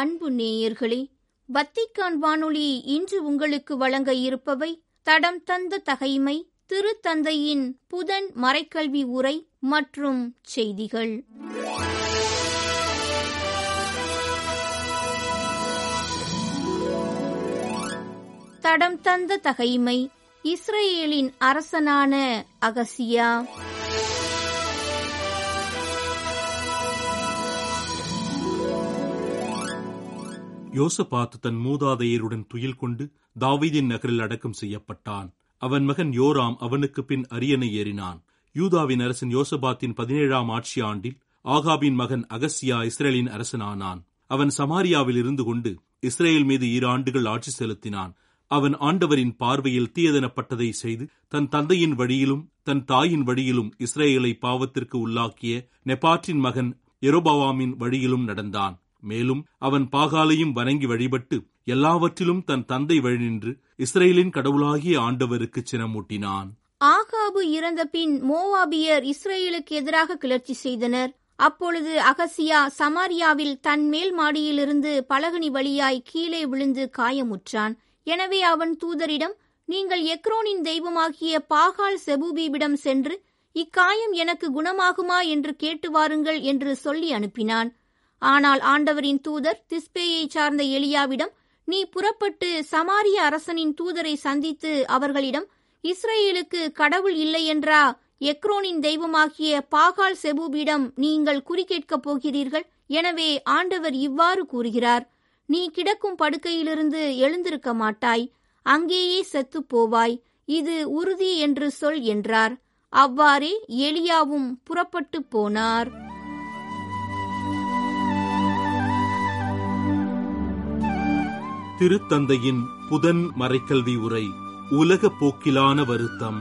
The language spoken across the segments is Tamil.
அன்பு நேயர்களே வத்திக்கான் வானொலி இன்று உங்களுக்கு வழங்க இருப்பவை தடம் தந்த தகைமை திருத்தந்தையின் புதன் மறைக்கல்வி உரை மற்றும் செய்திகள். தடம் தந்த தகைமை இஸ்ரேலின் அரசனான அகசியா. யோசபாத் தன் மூதாதையருடன் துயில் கொண்டு தாவீதின் நகரில் அடக்கம் செய்யப்பட்டான். அவன் மகன் யோராம் அவனுக்கு பின் அரியணை ஏறினான். யூதாவின் அரசன் யோசபாத்தின் பதினேழாம் ஆட்சி ஆண்டில் ஆகாபின் மகன் அகசியா இஸ்ரேலின் அரசனானான். அவன் சமாரியாவில் இருந்து கொண்டு இஸ்ரேல் மீது இரு ஆண்டுகள் ஆட்சி செலுத்தினான். அவன் ஆண்டவரின் பார்வையில் தீயதனப்பட்டதை செய்து தன் தந்தையின் வழியிலும் தன் தாயின் வழியிலும் இஸ்ரேலை பாவத்திற்கு உள்ளாக்கிய நெபாற்றின் மகன் எரோபவாமின் வழியிலும் நடந்தான். மேலும் அவன் பாகாலையும் வணங்கி வழிபட்டு எல்லாவற்றிலும் தன் தந்தை வழிநின்று இஸ்ரேலின் கடவுளாகிய ஆண்டவருக்கு சினமூட்டினான். ஆகாபு இறந்த பின் மோவாபியர் இஸ்ரேலுக்கு எதிராக கிளர்ச்சி செய்தனர். அப்பொழுது அகசியா சமாரியாவில் தன் மேல் மாடியிலிருந்து பலகனி வழியாய் கீழே விழுந்து காயமுற்றான். எனவே அவன் தூதரிடம் நீங்கள் எக்ரோனின் தெய்வமாகிய பாகால் செபூபீபிடம் சென்று இக்காயம் எனக்கு குணமாகுமா என்று கேட்டு வாருங்கள் என்று சொல்லி அனுப்பினான். ஆனால் ஆண்டவரின் தூதர் திஸ்பேயை சார்ந்த எலியாவிடம் நீ புறப்பட்டு சமாரிய அரசனின் தூதரை சந்தித்து அவர்களிடம் இஸ்ரேலுக்கு கடவுள் இல்லை என்றா? எக்ரோனின் தெய்வமாகிய பாகால் செபூபிடம் நீங்கள் குறிக்கேட்கப் போகிறீர்கள். எனவே ஆண்டவர் இவ்வாறு கூறுகிறார் நீ கிடக்கும் படுக்கையிலிருந்து எழுந்திருக்க மாட்டாய் அங்கேயே செத்துப் போவாய். இது உறுதி என்று சொல் என்றார். அவ்வாறே எலியாவும் புறப்பட்டு போனார். திருத்தந்தையின் புதன் மறைக்கல்வி உரை உலக போக்கிலான வருத்தம்.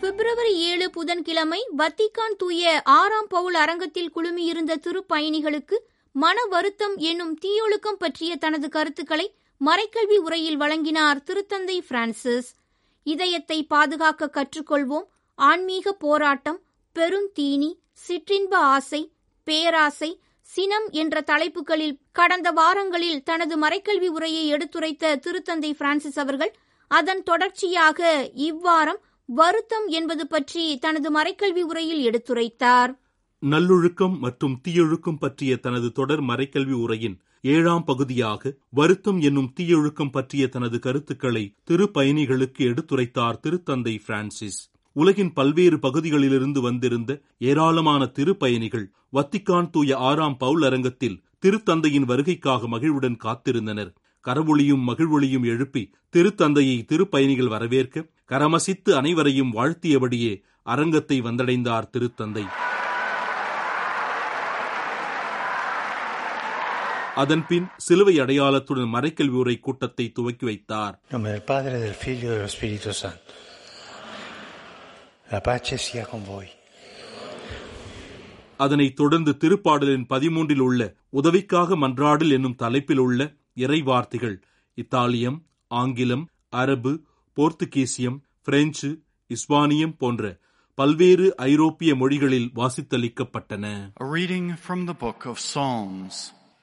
பிப்ரவரி ஏழு புதன்கிழமை வத்திக்கான் தூய ஆறாம் பவுல் அரங்கத்தில் குழுமியிருந்த திருப்பயணிகளுக்கு மன வருத்தம் என்னும் தீயொழுக்கம் பற்றிய தனது கருத்துக்களை மறைக்கல்வி உரையில் வழங்கினார் திருத்தந்தை பிரான்சிஸ். இதயத்தை பாதுகாக்க கற்றுக்கொள்வோம். ஆன்மீக போராட்டம் பெருந்தீனி சிற்றின்ப ஆசை பேராசை சினம் என்ற தலைப்புகளில் கடந்த வாரங்களில் தனது மறைக்கல்வி உரையை எடுத்துரைத்த திருத்தந்தை பிரான்சிஸ் அவர்கள் அதன் தொடர்ச்சியாக இவ்வாரம் வருத்தம் என்பது பற்றி தனது மறைக்கல்வி உரையில் எடுத்துரைத்தார். நல்லொழுக்கம் மற்றும் தீயொழுக்கம் பற்றிய தனது தொடர் மறைக்கல்வி உரையின் ஏழாம் பகுதியாக வருத்தம் என்னும் தீயொழுக்கம் பற்றிய தனது கருத்துக்களை திருப்பயணிகளுக்கு எடுத்துரைத்தார் திருத்தந்தை பிரான்சிஸ். உலகின் பல்வேறு பகுதிகளிலிருந்து வந்திருந்த ஏராளமான திருப்பயணிகள் வத்திக்கான் தூய ஆறாம் பவுல் அரங்கத்தில் திருத்தந்தையின் வருகைக்காக மகிழ்வுடன் காத்திருந்தனர் கரவொளியும் மகிழ்வொளியும் எழுப்பி திருத்தந்தையை திருப்பயணிகள் வரவேற்க கரமசித்து அனைவரையும் வாழ்த்தியபடியே அரங்கத்தை வந்தடைந்தார் திருத்தந்தை அதன்பின் சிலுவை அடையாளத்துடன் மறைக்கல்வி உரை கூட்டத்தை துவக்கி வைத்தார். La pace sia con voi. அதனைத் தொடர்ந்து திருப்பாடலின் பதிமூன்றில் உள்ள உதவிக்காக மன்றாடல் என்னும் தலைப்பில் உள்ள இறை வார்த்தைகள் இத்தாலியம் ஆங்கிலம் அரபு போர்த்துகீசியம் பிரெஞ்சு இஸ்பானியம் போன்ற பல்வேறு ஐரோப்பிய மொழிகளில் வாசித்தளிக்கப்பட்டன A reading from the book of Psalms.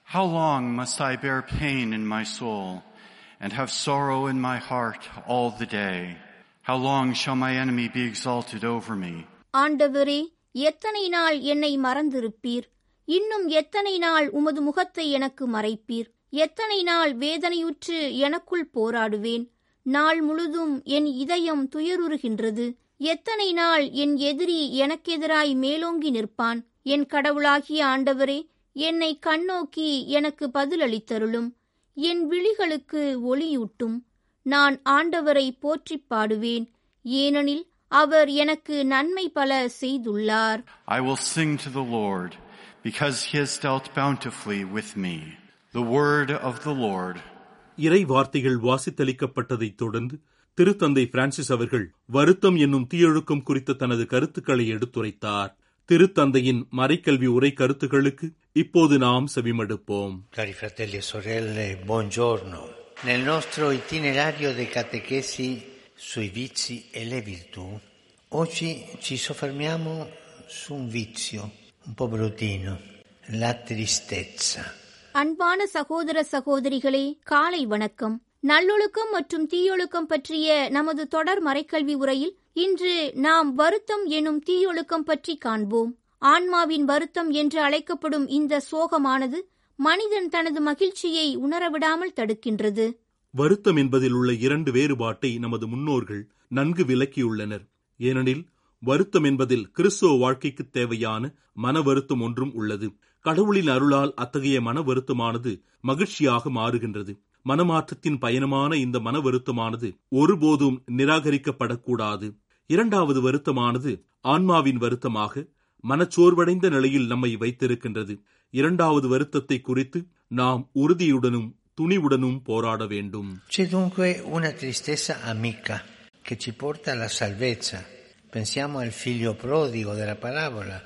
How long must I bear pain in my soul and have sorrow in my heart all the day? How long shall my enemy be exalted over me? ஆண்டவரே எத்தனை நாள் என்னை மறந்திருப்பீர்? இன்னும் எத்தனை நாள் உமது முகத்தை எனக்கு மறைப்பீர்? எத்தனை நாள் வேதனையுற்று எனக்குள் போராடுவேன்? நாள் முழுதும் என் இதயம் துயருறுகின்றது. எத்தனை நாள் என் எதிரி எனக்கெதிராய் மேலோங்கி நிற்பான்? என் கடவுளாகிய ஆண்டவரே என்னை கண்ணோக்கி எனக்கு பதிலளித்தருளும். என் விழிகளுக்கு ஒளியூட்டும். நான் ஆண்டவரை போற்றிப் பாடுவேன். ஏனெனில் அவர் எனக்கு நன்மை பல செய்துள்ளார் I will sing to the Lord because he has dealt bountifully with me. The word of the Lord. இறை வார்த்தைகள் வாசித்தளிக்கப்பட்டதைத் தொடர்ந்து திருத்தந்தை பிரான்சிஸ் அவர்கள் வருத்தம் என்னும் தீயொழுக்கம் குறித்த தனது கருத்துக்களை எடுத்துரைத்தார் திருத்தந்தையின் மறைக்கல்வி உரை கருத்துக்களுக்கு இப்போது நாம் செவிமடுப்போம் Cari fratelli e sorelle, buongiorno. Nel nostro itinerario dei catechesi sui vizi e le virtù, oggi ci soffermiamo su un vizio un po' bruttino, la tristezza. அன்பான சகோதர சகோதரிகளே காலை வணக்கம். நல்லொழுக்கம் மற்றும் தீயொழுக்கம் பற்றிய நமது தொடர் மறைக்கல்வி உரையில் இன்று நாம் வருத்தம் எனும் தீயொழுக்கம் பற்றி காண்போம். ஆன்மாவின் வருத்தம் என்று அழைக்கப்படும் இந்த சோகமானது மனிதன் தனது மகிழ்ச்சியை உணரவிடாமல் தடுக்கின்றது. வருத்தம் என்பதில் உள்ள இரண்டு வேறுபாட்டை நமது முன்னோர்கள் நன்கு விளக்கியுள்ளனர். ஏனெனில் வருத்தம் என்பதில் கிறிஸ்துவ வாழ்க்கைக்கு தேவையான மன வருத்தம் ஒன்றும் உள்ளது. கடவுளின் அருளால் அத்தகைய மன வருத்தமானது மகிழ்ச்சியாக மாறுகின்றது. மனமாற்றத்தின் பயணமான இந்த மன வருத்தமானது ஒருபோதும் நிராகரிக்கப்படக்கூடாது. இரண்டாவது வருத்தமானது ஆன்மாவின் வருத்தமாக மனச்சோர்வடைந்த நிலையில் நம்மை வைத்திருக்கின்றது. இரண்டாவது வருத்தத்தை குறித்து நாம் உறுதியுடனும் துணிவுடனும் போராட வேண்டும் C'è dunque una tristezza amica che ci porta alla salvezza. Pensiamo al figlio prodigo della parabola,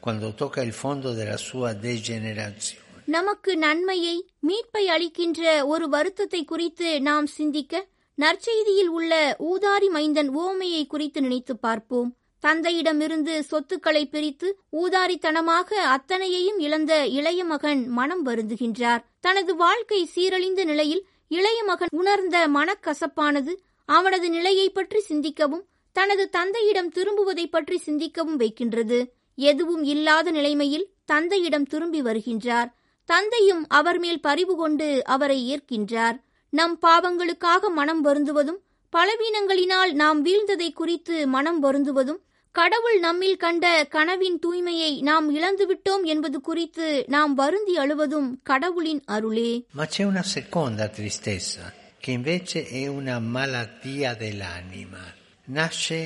quando tocca il fondo della sua degenerazione. நமக்கு நன்மையை மீட்பை அளிக்கின்ற ஒரு வருத்தத்தை குறித்து நாம் சிந்திக்க நற்செய்தியில் உள்ள ஊதாரி மைந்தன் ஓமையை குறித்து நினைத்து பார்ப்போம் தந்தையிடமிருந்து சொத்துக்களை பிரித்து ஊதாரித்தனமாக அத்தனையையும் இழந்த இளைய மகன் மனம் வருந்துகின்றார். தனது வாழ்க்கை சீரழிந்த நிலையில் இளைய மகன் உணர்ந்த மனக்கசப்பானது அவனது நிலையை பற்றி சிந்திக்கவும் தனது தந்தையிடம் திரும்புவதை பற்றி சிந்திக்கவும் வைக்கின்றது. எதுவும் இல்லாத நிலைமையில் தந்தையிடம் திரும்பி வருகின்றார். தந்தையும் அவர் மேல் பரிவு கொண்டு அவரை ஏற்கின்றார். நம் பாவங்களுக்காக மனம் வருந்துவதும் பலவீனங்களினால் நாம் வீழ்ந்ததை குறித்து மனம் வருந்துவதும் கடவுள் நம்மில் கண்ட கனவின் தூய்மையை நாம் இழந்துவிட்டோம் என்பது குறித்து நாம் வருந்தி அழுவதும் கடவுளின் அருளே Ma c'è una seconda tristezza, che invece è una malattia dell'anima. Nasce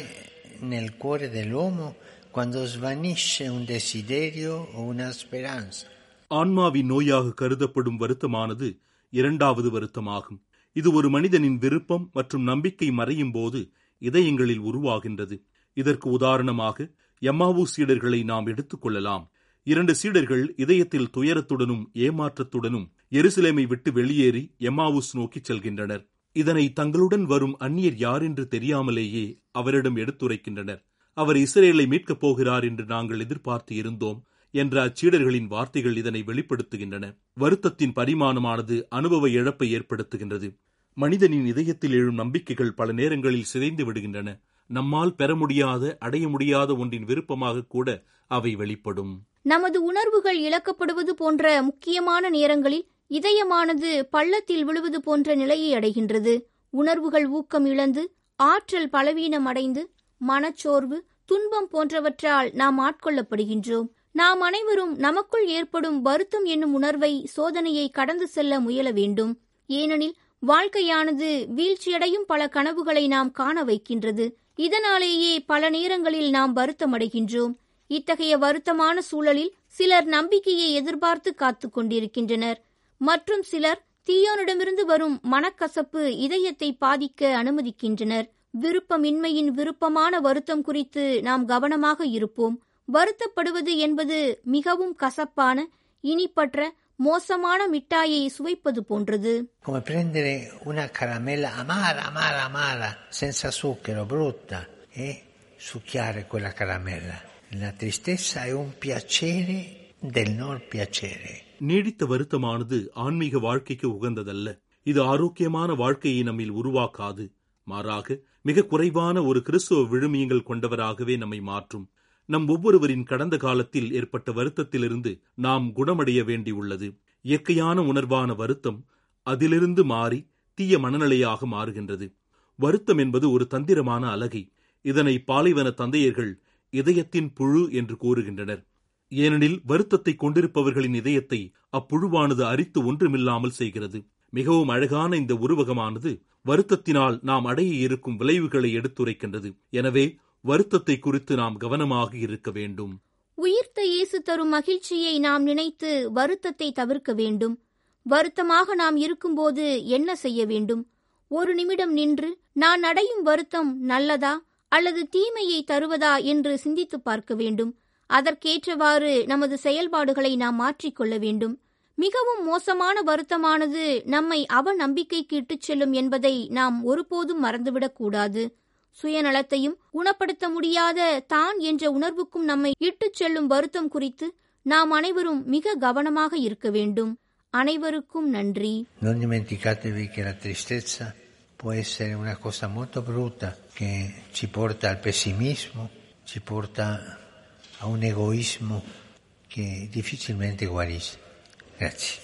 nel cuore dell'uomo quando svanisce un desiderio o una speranza. ஆன்மாவின் நோயாக கருதப்படும் வருத்தமானது இரண்டாவது வருத்தமாகும் இது ஒரு மனிதனின் விருப்பம் மற்றும் நம்பிக்கை மறையும் போது இதயங்களில் உருவாகின்றது இதற்கு உதாரணமாக எம்மாவு சீடர்களை நாம் எடுத்துக் கொள்ளலாம். இரண்டு சீடர்கள் இதயத்தில் துயரத்துடனும் ஏமாற்றத்துடனும் எருசலேமை விட்டு வெளியேறி எம்மாவுஸ் நோக்கிச் செல்கின்றனர். இதனை தங்களுடன் வரும் அந்நியர் யார் என்று தெரியாமலேயே அவரிடம் எடுத்துரைக்கின்றனர். அவர் இஸ்ரேலை மீட்கப் போகிறார் என்று நாங்கள் எதிர்பார்த்து இருந்தோம் என்ற அச்சீடர்களின் வார்த்தைகள் இதனை வெளிப்படுத்துகின்றன. வருத்தத்தின் பரிமாணமானது அனுபவ இழப்பை ஏற்படுத்துகின்றது. மனிதனின் இதயத்தில் எழும் நம்பிக்கைகள் பல நேரங்களில் சிதைந்து விடுகின்றன. நம்மால் பெற முடியாத அடைய முடியாத ஒன்றின் விருப்பமாக கூட அவை வெளிப்படும். நமது உணர்வுகள் இழக்கப்படுவது போன்ற முக்கியமான நேரங்களில் இதயமானது பள்ளத்தில் விழுவது போன்ற நிலையை அடைகின்றது. உணர்வுகள் ஊக்கம் இழந்து ஆற்றல் பலவீனம் அடைந்து மனச்சோர்வு துன்பம் போன்றவற்றால் நாம் ஆட்கொள்ளப்படுகின்றோம். நாம் அனைவரும் நமக்குள் ஏற்படும் வருத்தம் என்னும் உணர்வை சோதனையை கடந்து செல்ல முயல வேண்டும். ஏனெனில் வாழ்க்கையானது வீழ்ச்சியடையும் பல கனவுகளை நாம் காண வைக்கின்றது. இதனாலேயே பல நேரங்களில் நாம் வருத்தமடைகின்றோம். இத்தகைய வருத்தமான சூழலில் சிலர் நம்பிக்கையை எதிர்பார்த்து காத்துக் கொண்டிருக்கின்றனர். மற்றும் சிலர் தீயோனிடமிருந்து வரும் மனக்கசப்பு இதயத்தை பாதிக்க அனுமதிக்கின்றனர். விருப்பமின்மையின் விருப்பமான வருத்தம் குறித்து நாம் கவனமாக இருப்போம். வருத்தப்படுவது என்பது மிகவும் கசப்பான இனிப்பற்ற மோசமான மிட்டாயை சுவைப்பது போன்றது Come prendere una caramella amara, amara, amara, senza zucchero, brutta, e succhiare quella caramella. La tristezza è un piacere del non piacere. நீடித்த வருத்தமானது ஆன்மீக வாழ்க்கைக்கு உகந்ததல்ல இது ஆரோக்கியமான வாழ்க்கையை நம்மில் உருவாக்காது மாறாக மிக குறைவான ஒரு கிறிஸ்துவ விழுமியங்கள் கொண்டவராகவே நம்மை மாற்றும் நம் ஒவ்வொருவரின் கடந்த காலத்தில் ஏற்பட்ட வருத்தத்திலிருந்து நாம் குணமடைய வேண்டியுள்ளது. இயற்கையான உணர்வான வருத்தம் அதிலிருந்து மாறி தீய மனநிலையாக மாறுகின்றது. வருத்தம் என்பது ஒரு தந்திரமான அலகை இதனை பாலைவன தந்தையர்கள் இதயத்தின் புழு என்று கூறுகின்றனர். ஏனெனில் வருத்தத்தை கொண்டிருப்பவர்களின் இதயத்தை அப்புழுவானது அரித்து ஒன்றுமில்லாமல் செய்கிறது. மிகவும் அழகான இந்த உருவகமானது வருத்தத்தினால் நாம் அடைய இருக்கும் விளைவுகளை எடுத்துரைக்கின்றது. எனவே வருத்தத்தை குறித்து நாம் கவனமாக இருக்க வேண்டும். உயிர்த்த இயேசு தரும் மகிழ்ச்சியை நாம் நினைத்து வருத்தத்தை தவிர்க்க வேண்டும். வருத்தமாக நாம் இருக்கும்போது என்ன செய்ய வேண்டும்? ஒரு நிமிடம் நின்று நான் அடையும் வருத்தம் நல்லதா? அல்லது தீமையை தருவதா? என்று சிந்தித்து பார்க்க வேண்டும். அதற்கேற்றவாறு நமது செயல்பாடுகளை நாம் மாற்றிக்கொள்ள வேண்டும். மிகவும் மோசமான வருத்தமானது நம்மை அவ நம்பிக்கைக்கு இட்டுச் செல்லும் என்பதை நாம் ஒருபோதும் மறந்துவிடக் கூடாது. சுயநலத்தையும் குணப்படுத்த முடியாத தான் என்ற உணர்வுக்கும் நம்மை இட்டுச் செல்லும் வருத்தம் குறித்து நாம் அனைவரும் மிக கவனமாக இருக்க வேண்டும் அனைவருக்கும் நன்றி Non dimenticatevi che la tristezza può essere una cosa molto brutta che ci porta al pessimismo, ci porta a un egoismo che difficilmente guarisce. Grazie.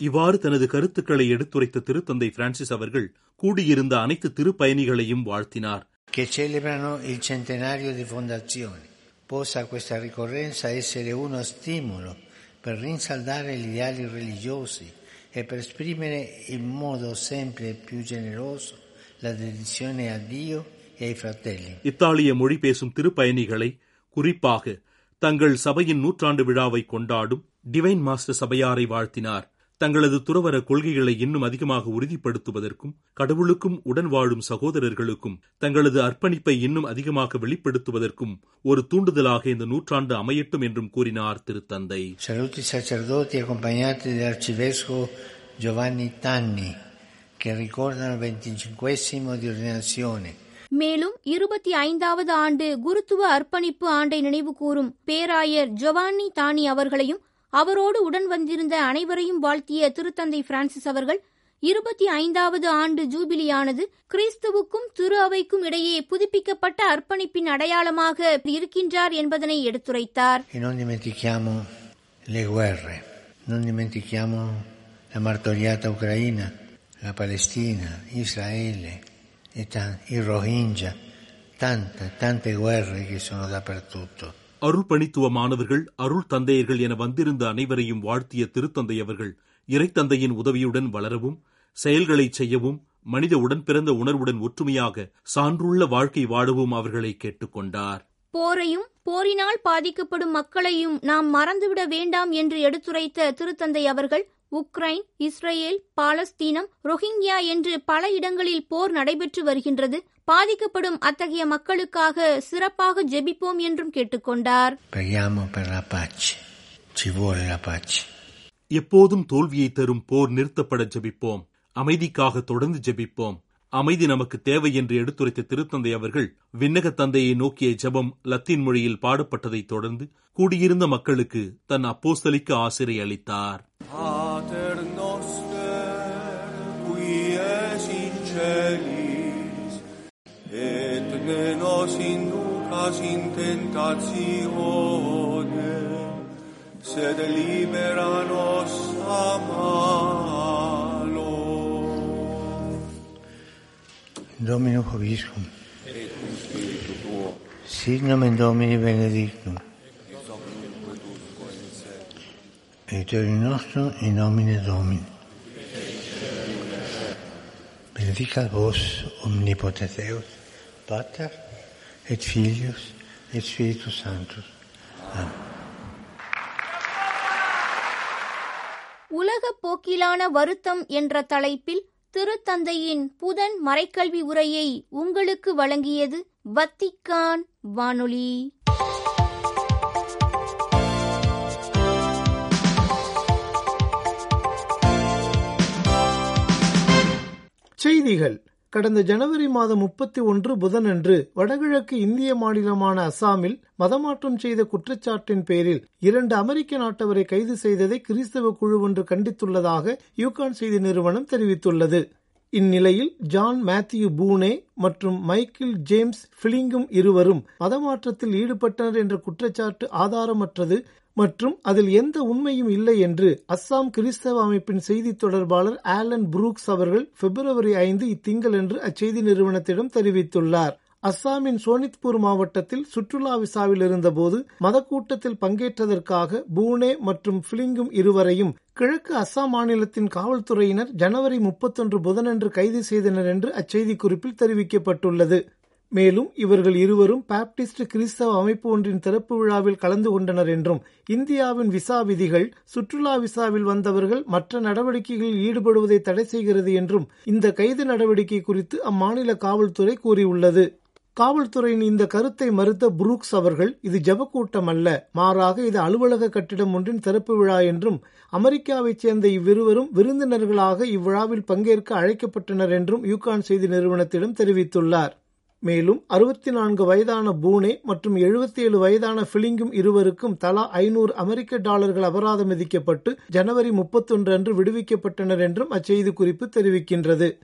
இவ்வாறு தனது கருத்துக்களை எடுத்துரைத்த திருத்தந்தை பிரான்சிஸ் அவர்கள் கூடியிருந்த அனைத்து திருப்பயணிகளையும் வாழ்த்தினார் Che celebrano il centenario di fondazione. Possa questa ricorrenza essere uno stimolo per rinsaldare gli ideali religiosi e per esprimere in modo sempre più generoso la dedizione a Dio e ai fratelli. இத்தாலிய மொழி பேசும் திருப்பயணிகளை குறிப்பாக தங்கள் சபையின் நூற்றாண்டு விழாவை கொண்டாடும் டிவைன் மாஸ்டர் சபையாரை வாழ்த்தினார் தங்களது துறவர கொள்கைகளை இன்னும் அதிகமாக உறுதிப்படுத்துவதற்கும் கடவுளுக்கும் உடன் வாழும் சகோதரர்களுக்கும் தங்களது அர்ப்பணிப்பை இன்னும் அதிகமாக வெளிப்படுத்துவதற்கும் ஒரு தூண்டுதலாக இந்த நூற்றாண்டு அமையட்டும் என்றும் கூறினார் திருத்தந்தை di ordinazione. மேலும் இருபத்தி ஐந்தாவது ஆண்டு குருத்துவ அர்ப்பணிப்பு ஆண்டை நினைவு கூறும் பேராயர் ஜொவானி தானி அவர்களையும் அவரோடு உடன் வந்திருந்த அனைவரையும் வாழ்த்திய திருத்தந்தை பிரான்சிஸ் அவர்கள் இருபத்தி ஐந்தாவது ஆண்டு ஜூபிலியானது கிறிஸ்துவுக்கும் திரு அவைக்கும் இடையே புதுப்பிக்கப்பட்ட அர்ப்பணிப்பின் அடையாளமாக இருக்கின்றார் என்பதனை எடுத்துரைத்தார் Non dimentichiamo la martoriata Ucraina, la Palestina, Israele, i Rohingya, tante, tante guerre che sono dappertutto. அருள் பணித்துவமானவர்கள் அருள் தந்தையர்கள் என வந்திருந்த அனைவரையும் வாழ்த்திய திருத்தந்தை அவர்கள் இறைத்தந்தையின் உதவியுடன் வளரவும் செயல்களை செய்யவும் மனித உடன்பிறந்த உணர்வுடன் ஒற்றுமையாக சான்றுள்ள வாழ்க்கை வாழவும் அவர்களை கேட்டுக்கொண்டார் போரையும் போரினால் பாதிக்கப்படும் மக்களையும் நாம் மறந்துவிட வேண்டாம் என்று எடுத்துரைத்த திருத்தந்தை அவர்கள் உக்ரைன் இஸ்ரேல் பாலஸ்தீனம் ரொஹிங்யா என்று பல இடங்களில் போர் நடைபெற்று வருகின்றது. பாதிக்கப்படும் அத்தகைய மக்களுக்காக சிறப்பாக ஜெபிப்போம் என்றும் கேட்டுக்கொண்டார். Preghiamo per la pace, ci vuole la pace. எப்போதும் தோல்வியை தரும் போர் நிறுத்தப்பட ஜெபிப்போம். அமைதிக்காக தொடர்ந்து ஜெபிப்போம். அமைதி நமக்கு தேவை என்று எடுத்துரைத்த திருத்தந்தை அவர்கள் விண்ணக தந்தையை நோக்கிய ஜெபம் லத்தீன் மொழியில் பாடப்பட்டதைத் தொடர்ந்து கூடியிருந்த மக்களுக்கு தன் அப்போஸ்தலிக்க ஆசிரியை அளித்தார். în tentațiune, se delibera nos amalo. Domino Hobiscum, signamen Domini Benedictum, et il nostro in nomine Domini. Benedica vos omnipotent Deus, Pater, et Filius et Spiritus Sanctus. Amen. உலக போக்கிலான வருத்தம் என்ற தலைப்பில் திருத்தந்தையின் புதன் மறைக்கல்வி உரையை உங்களுக்கு வழங்கியது வத்திக்கான் வானொலி செய்திகள் கடந்த ஜனவரி மாதம் முப்பத்தி ஒன்று புதனன்று வடகிழக்கு இந்திய மாநிலமான அசாமில் மதமாற்றம் செய்த குற்றச்சாட்டின் பேரில் இரண்டு அமெரிக்க நாட்டவரை கைது செய்ததை கிறிஸ்தவ குழு ஒன்று கண்டித்துள்ளதாக யூகான் செய்தி நிறுவனம் தெரிவித்துள்ளது. இந்நிலையில் ஜான் மேத்யூ பூனே மற்றும் மைக்கேல் ஜேம்ஸ் பிலிங்கும் இருவரும் மதமாற்றத்தில் ஈடுபட்டனர் என்ற குற்றச்சாட்டு ஆதாரமற்றது. மற்றும் அதில் எந்த உண்மையும் இல்லை என்று அஸ்ஸாம் கிறிஸ்தவ அமைப்பின் செய்தி தொடர்பாளர் ஆலன் புரூக்ஸ் அவர்கள் பிப்ரவரி ஐந்து இத்திங்களன்று அச்செய்தி நிறுவனத்திடம் தெரிவித்துள்ளார். அஸ்ஸாமின் சோனித்பூர் மாவட்டத்தில் சுற்றுலா விசாவில் இருந்தபோது மதக்கூட்டத்தில் பங்கேற்றதற்காக பூனே மற்றும் பிலிங்கும் இருவரையும் கிழக்கு அஸ்ஸாம் மாநிலத்தின் காவல்துறையினர் ஜனவரி முப்பத்தொன்று புதனன்று கைது செய்தனர் என்று அச்செய்தி குறிப்பில் தெரிவிக்கப்பட்டுள்ளது. மேலும் இவர்கள் இருவரும் பாப்டிஸ்ட் கிறிஸ்தவ அமைப்பு ஒன்றின் திறப்பு விழாவில் கலந்து கொண்டனர் என்றும் இந்தியாவின் விசா விதிகள் சுற்றுலா விசாவில் வந்தவர்கள் மற்ற நடவடிக்கைகளில் ஈடுபடுவதை தடை செய்கிறது என்றும் இந்த கைது நடவடிக்கை குறித்து அம்மாநில காவல்துறை கூறியுள்ளது. காவல்துறையின் இந்த கருத்தை மறுத்த புரூக்ஸ் அவர்கள் இது ஜபக்கூட்டம் அல்ல மாறாக இது அலுவலக கட்டிடம் ஒன்றின் திறப்பு விழா என்றும் அமெரிக்காவைச் சேர்ந்த இவ்விருவரும் விருந்தினர்களாக இவ்விழாவில் பங்கேற்க அழைக்கப்பட்டனர் என்றும் யூகான் செய்தி நிறுவனத்திடம் தெரிவித்துள்ளார். மேலும் அறுபத்தி நான்கு வயதான பூனே மற்றும் எழுபத்தி ஏழு வயதான பிலிங்கும் இருவருக்கும் தலா ஐநூறு அமெரிக்க டாலர்கள் அபராதம் விதிக்கப்பட்டு ஜனவரி முப்பத்தொன்று அன்று விடுவிக்கப்பட்டனர் என்றும் அச்செய்தி குறிப்பு தெரிவிக்கின்றது.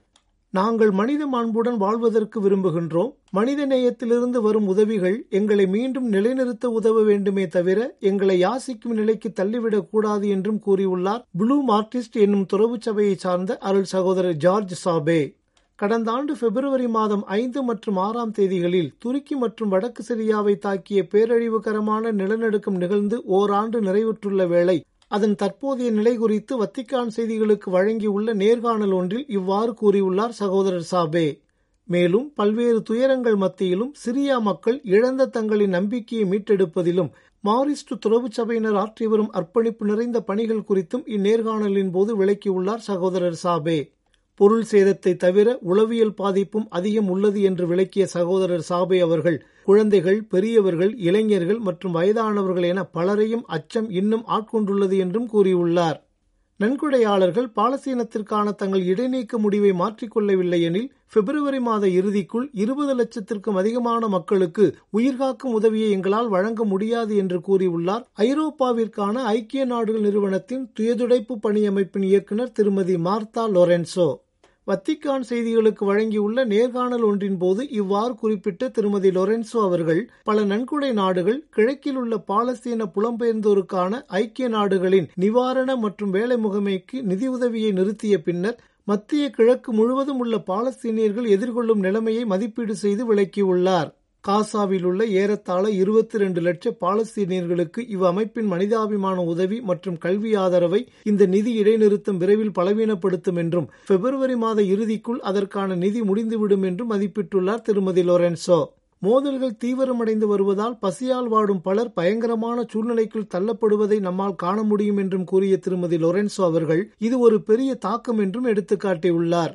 நாங்கள் மனித மாண்புடன் வாழ்வதற்கு விரும்புகின்றோம். மனித நேயத்திலிருந்து வரும் உதவிகள் எங்களை மீண்டும் நிலைநிறுத்த உதவ வேண்டுமே தவிர எங்களை யாசிக்கும் நிலைக்கு தள்ளிவிடக் கூடாது என்றும் கூறியுள்ளார். ப்ளூ மார்டிஸ்ட் என்னும் துறவு சபையை சார்ந்த அருள் சகோதரர் ஜார்ஜ் சாபே. கடந்த ஆண்டு பிப்ரவரி மாதம் ஐந்து மற்றும் ஆறாம் தேதிகளில் துருக்கி மற்றும் வடக்கு சிரியாவை தாக்கிய பேரழிவுகரமான நிலநடுக்கம் நிகழ்ந்து ஓராண்டு நிறைவுற்றுள்ள வேளை அதன் தற்போதைய நிலை குறித்து வத்திக்கான் செய்திகளுக்கு வழங்கியுள்ள நேர்காணல் ஒன்றில் இவ்வாறு கூறியுள்ளார் சகோதரர் சாபே. மேலும் பல்வேறு துயரங்கள் மத்தியிலும் சிரியா மக்கள் இழந்த தங்களின் நம்பிக்கையை மீட்டெடுப்பதிலும் மாரிஸ்ட் துறவு சபையினர் ஆற்றி வரும் அர்ப்பணிப்பு நிறைந்த பணிகள் குறித்தும் இந்நேர்காணலின் போது விளக்கியுள்ளார் சகோதரர் சாபே. பொருள் சேதத்தை தவிர உளவியல் பாதிப்பும் அதிகம் உள்ளது என்று விளக்கிய சகோதரர் சாபே அவர்கள் குழந்தைகள் பெரியவர்கள் இளைஞர்கள் மற்றும் வயதானவர்கள் என பலரையும் அச்சம் இன்னும் ஆட்கொண்டுள்ளது என்றும் கூறியுள்ளார். நன்கொடையாளர்கள் பாலஸ்தீனத்திற்கான தங்கள் இடைநீக்க முடிவை மாற்றிக்கொள்ளவில்லை எனில் பிப்ரவரி மாத இறுதிக்குள் இருபது லட்சத்திற்கும் அதிகமான மக்களுக்கு உயிர்காக்கும் உதவியை எங்களால் வழங்க முடியாது என்று கூறியுள்ளார். ஐரோப்பாவிற்கான ஐக்கிய நாடுகள் நிறுவனத்தின் துயதுடைப்பு பணியமைப்பின் இயக்குநர் திருமதி மார்த்தா லொரென்சோ. வத்திக்கான் செய்திகளுக்கு வழங்கியுள்ள நேர்காணல் ஒன்றின் போது இவ்வாறு குறிப்பிட்ட திருமதி லொரென்சோ அவர்கள் பல நன்கொடை நாடுகள் கிழக்கில் உள்ள பாலஸ்தீன புலம்பெயர்ந்தோருக்கான ஐக்கிய நாடுகளின் நிவாரண மற்றும் வேலை முகமைக்கு நிதியுதவியை நிறுத்திய பின்னர் மத்திய கிழக்கு முழுவதும் உள்ள பாலஸ்தீனியர்கள் எதிர்கொள்ளும் நிலைமையை மதிப்பீடு செய்து விளக்கியுள்ளார். காசாவில் உள்ள ஏறத்தாழ இருபத்தி ரெண்டு லட்சம் பாலஸ்தீனியர்களுக்கு இவ்வமைப்பின் மனிதாபிமான உதவி மற்றும் கல்வி ஆதரவை இந்த நிதி இடைநிறுத்தம் விரைவில் பலவீனப்படுத்தும் என்றும் பிப்ரவரி மாத இறுதிக்குள் அதற்கான நிதி முடிந்துவிடும் என்றும் மதிப்பிட்டுள்ளார் திருமதி லொரென்சோ. மோதல்கள் தீவிரமடைந்து வருவதால் பசியால் வாடும் பலர் பயங்கரமான சூழ்நிலைக்குள் தள்ளப்படுவதை நம்மால் காண முடியும் என்றும் கூறிய திருமதி லொரென்சோ அவர்கள் இது ஒரு பெரிய தாக்கம் என்றும் எடுத்துக்காட்டியுள்ளார்.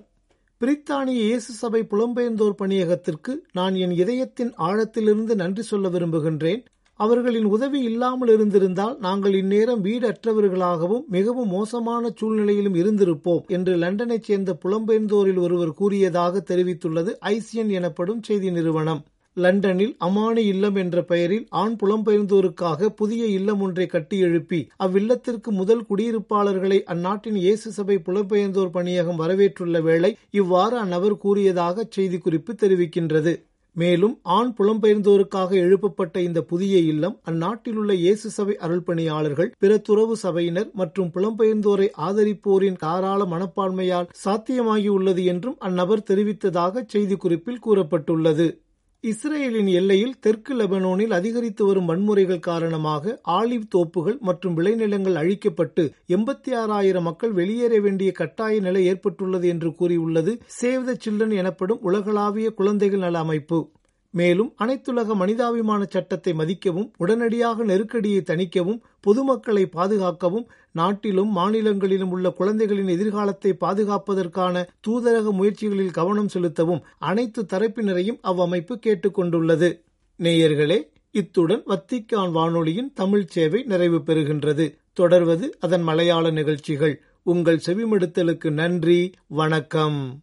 பிரித்தானிய இயேசு சபை புலம்பெயர்ந்தோர் பணியகத்திற்கு நான் என் இதயத்தின் ஆழத்திலிருந்து நன்றி சொல்ல விரும்புகின்றேன். அவர்களின் உதவி இல்லாமல் இருந்திருந்தால் நாங்கள் இந்நேரம் வீடற்றவர்களாகவும் மிகவும் மோசமான சூழ்நிலையிலும் இருந்திருப்போம் என்று லண்டனைச் சேர்ந்த புலம்பெயர்ந்தோரில் ஒருவர் கூறியதாக தெரிவித்துள்ளது ஐசியன் எனப்படும் செய்தி நிறுவனம். லண்டனில் அமானி இல்லம் என்ற பெயரில் ஆண் புலம்பெயர்ந்தோருக்காக புதிய இல்லம் ஒன்றை கட்டி எழுப்பி அவ்வில்லத்திற்கு முதல் குடியிருப்பாளர்களை அந்நாட்டின் இயேசு சபை புலம்பெயர்ந்தோர் பணியகம் வரவேற்றுள்ள வேளை இவ்வாறு அந்நபர் கூறியதாக செய்திக்குறிப்பு தெரிவிக்கின்றது. மேலும் ஆண் புலம்பெயர்ந்தோருக்காக எழுப்பப்பட்ட இந்த புதிய இல்லம் அந்நாட்டிலுள்ள இயேசு சபை அருள்பணியாளர்கள் பிற துறவு சபையினர் மற்றும் புலம்பெயர்ந்தோரை ஆதரிப்போரின் தாராள மனப்பான்மையால் சாத்தியமாகியுள்ளது என்றும் அந்நபர் தெரிவித்ததாக செய்திக்குறிப்பில் கூறப்பட்டுள்ளது. இஸ்ரேலின் எல்லையில் தெற்கு லெபனோனில் அதிகரித்து வரும் வன்முறைகள் காரணமாக ஆலிவ் தோப்புகள் மற்றும் விளைநிலங்கள் அழிக்கப்பட்டு எண்பத்தி ஆறாயிரம் மக்கள் வெளியேற வேண்டிய கட்டாய நிலை ஏற்பட்டுள்ளது என்று கூறியுள்ளது சேவ் த சில்ட்ரன் எனப்படும் உலகளாவிய குழந்தைகள் நல அமைப்பு. மேலும் அனைத்துலக மனிதாபிமான சட்டத்தை மதிக்கவும் உடனடியாக நெருக்கடியை தணிக்கவும் பொதுமக்களை பாதுகாக்கவும் நாட்டிலும் மாநிலங்களிலும் உள்ள குழந்தைகளின் எதிர்காலத்தை பாதுகாப்பதற்கான தூதரக முயற்சிகளில் கவனம் செலுத்தவும் அனைத்து தரப்பினரையும் அவ்வமைப்பு கேட்டுக்கொண்டுள்ளது. நேயர்களே இத்துடன் வத்திக்கான் வானொலியின் தமிழ் சேவை நிறைவு பெறுகின்றது. தொடர்வது அதன் மலையாள நிகழ்ச்சிகள். உங்கள் செவிமடுத்தலுக்கு நன்றி வணக்கம்.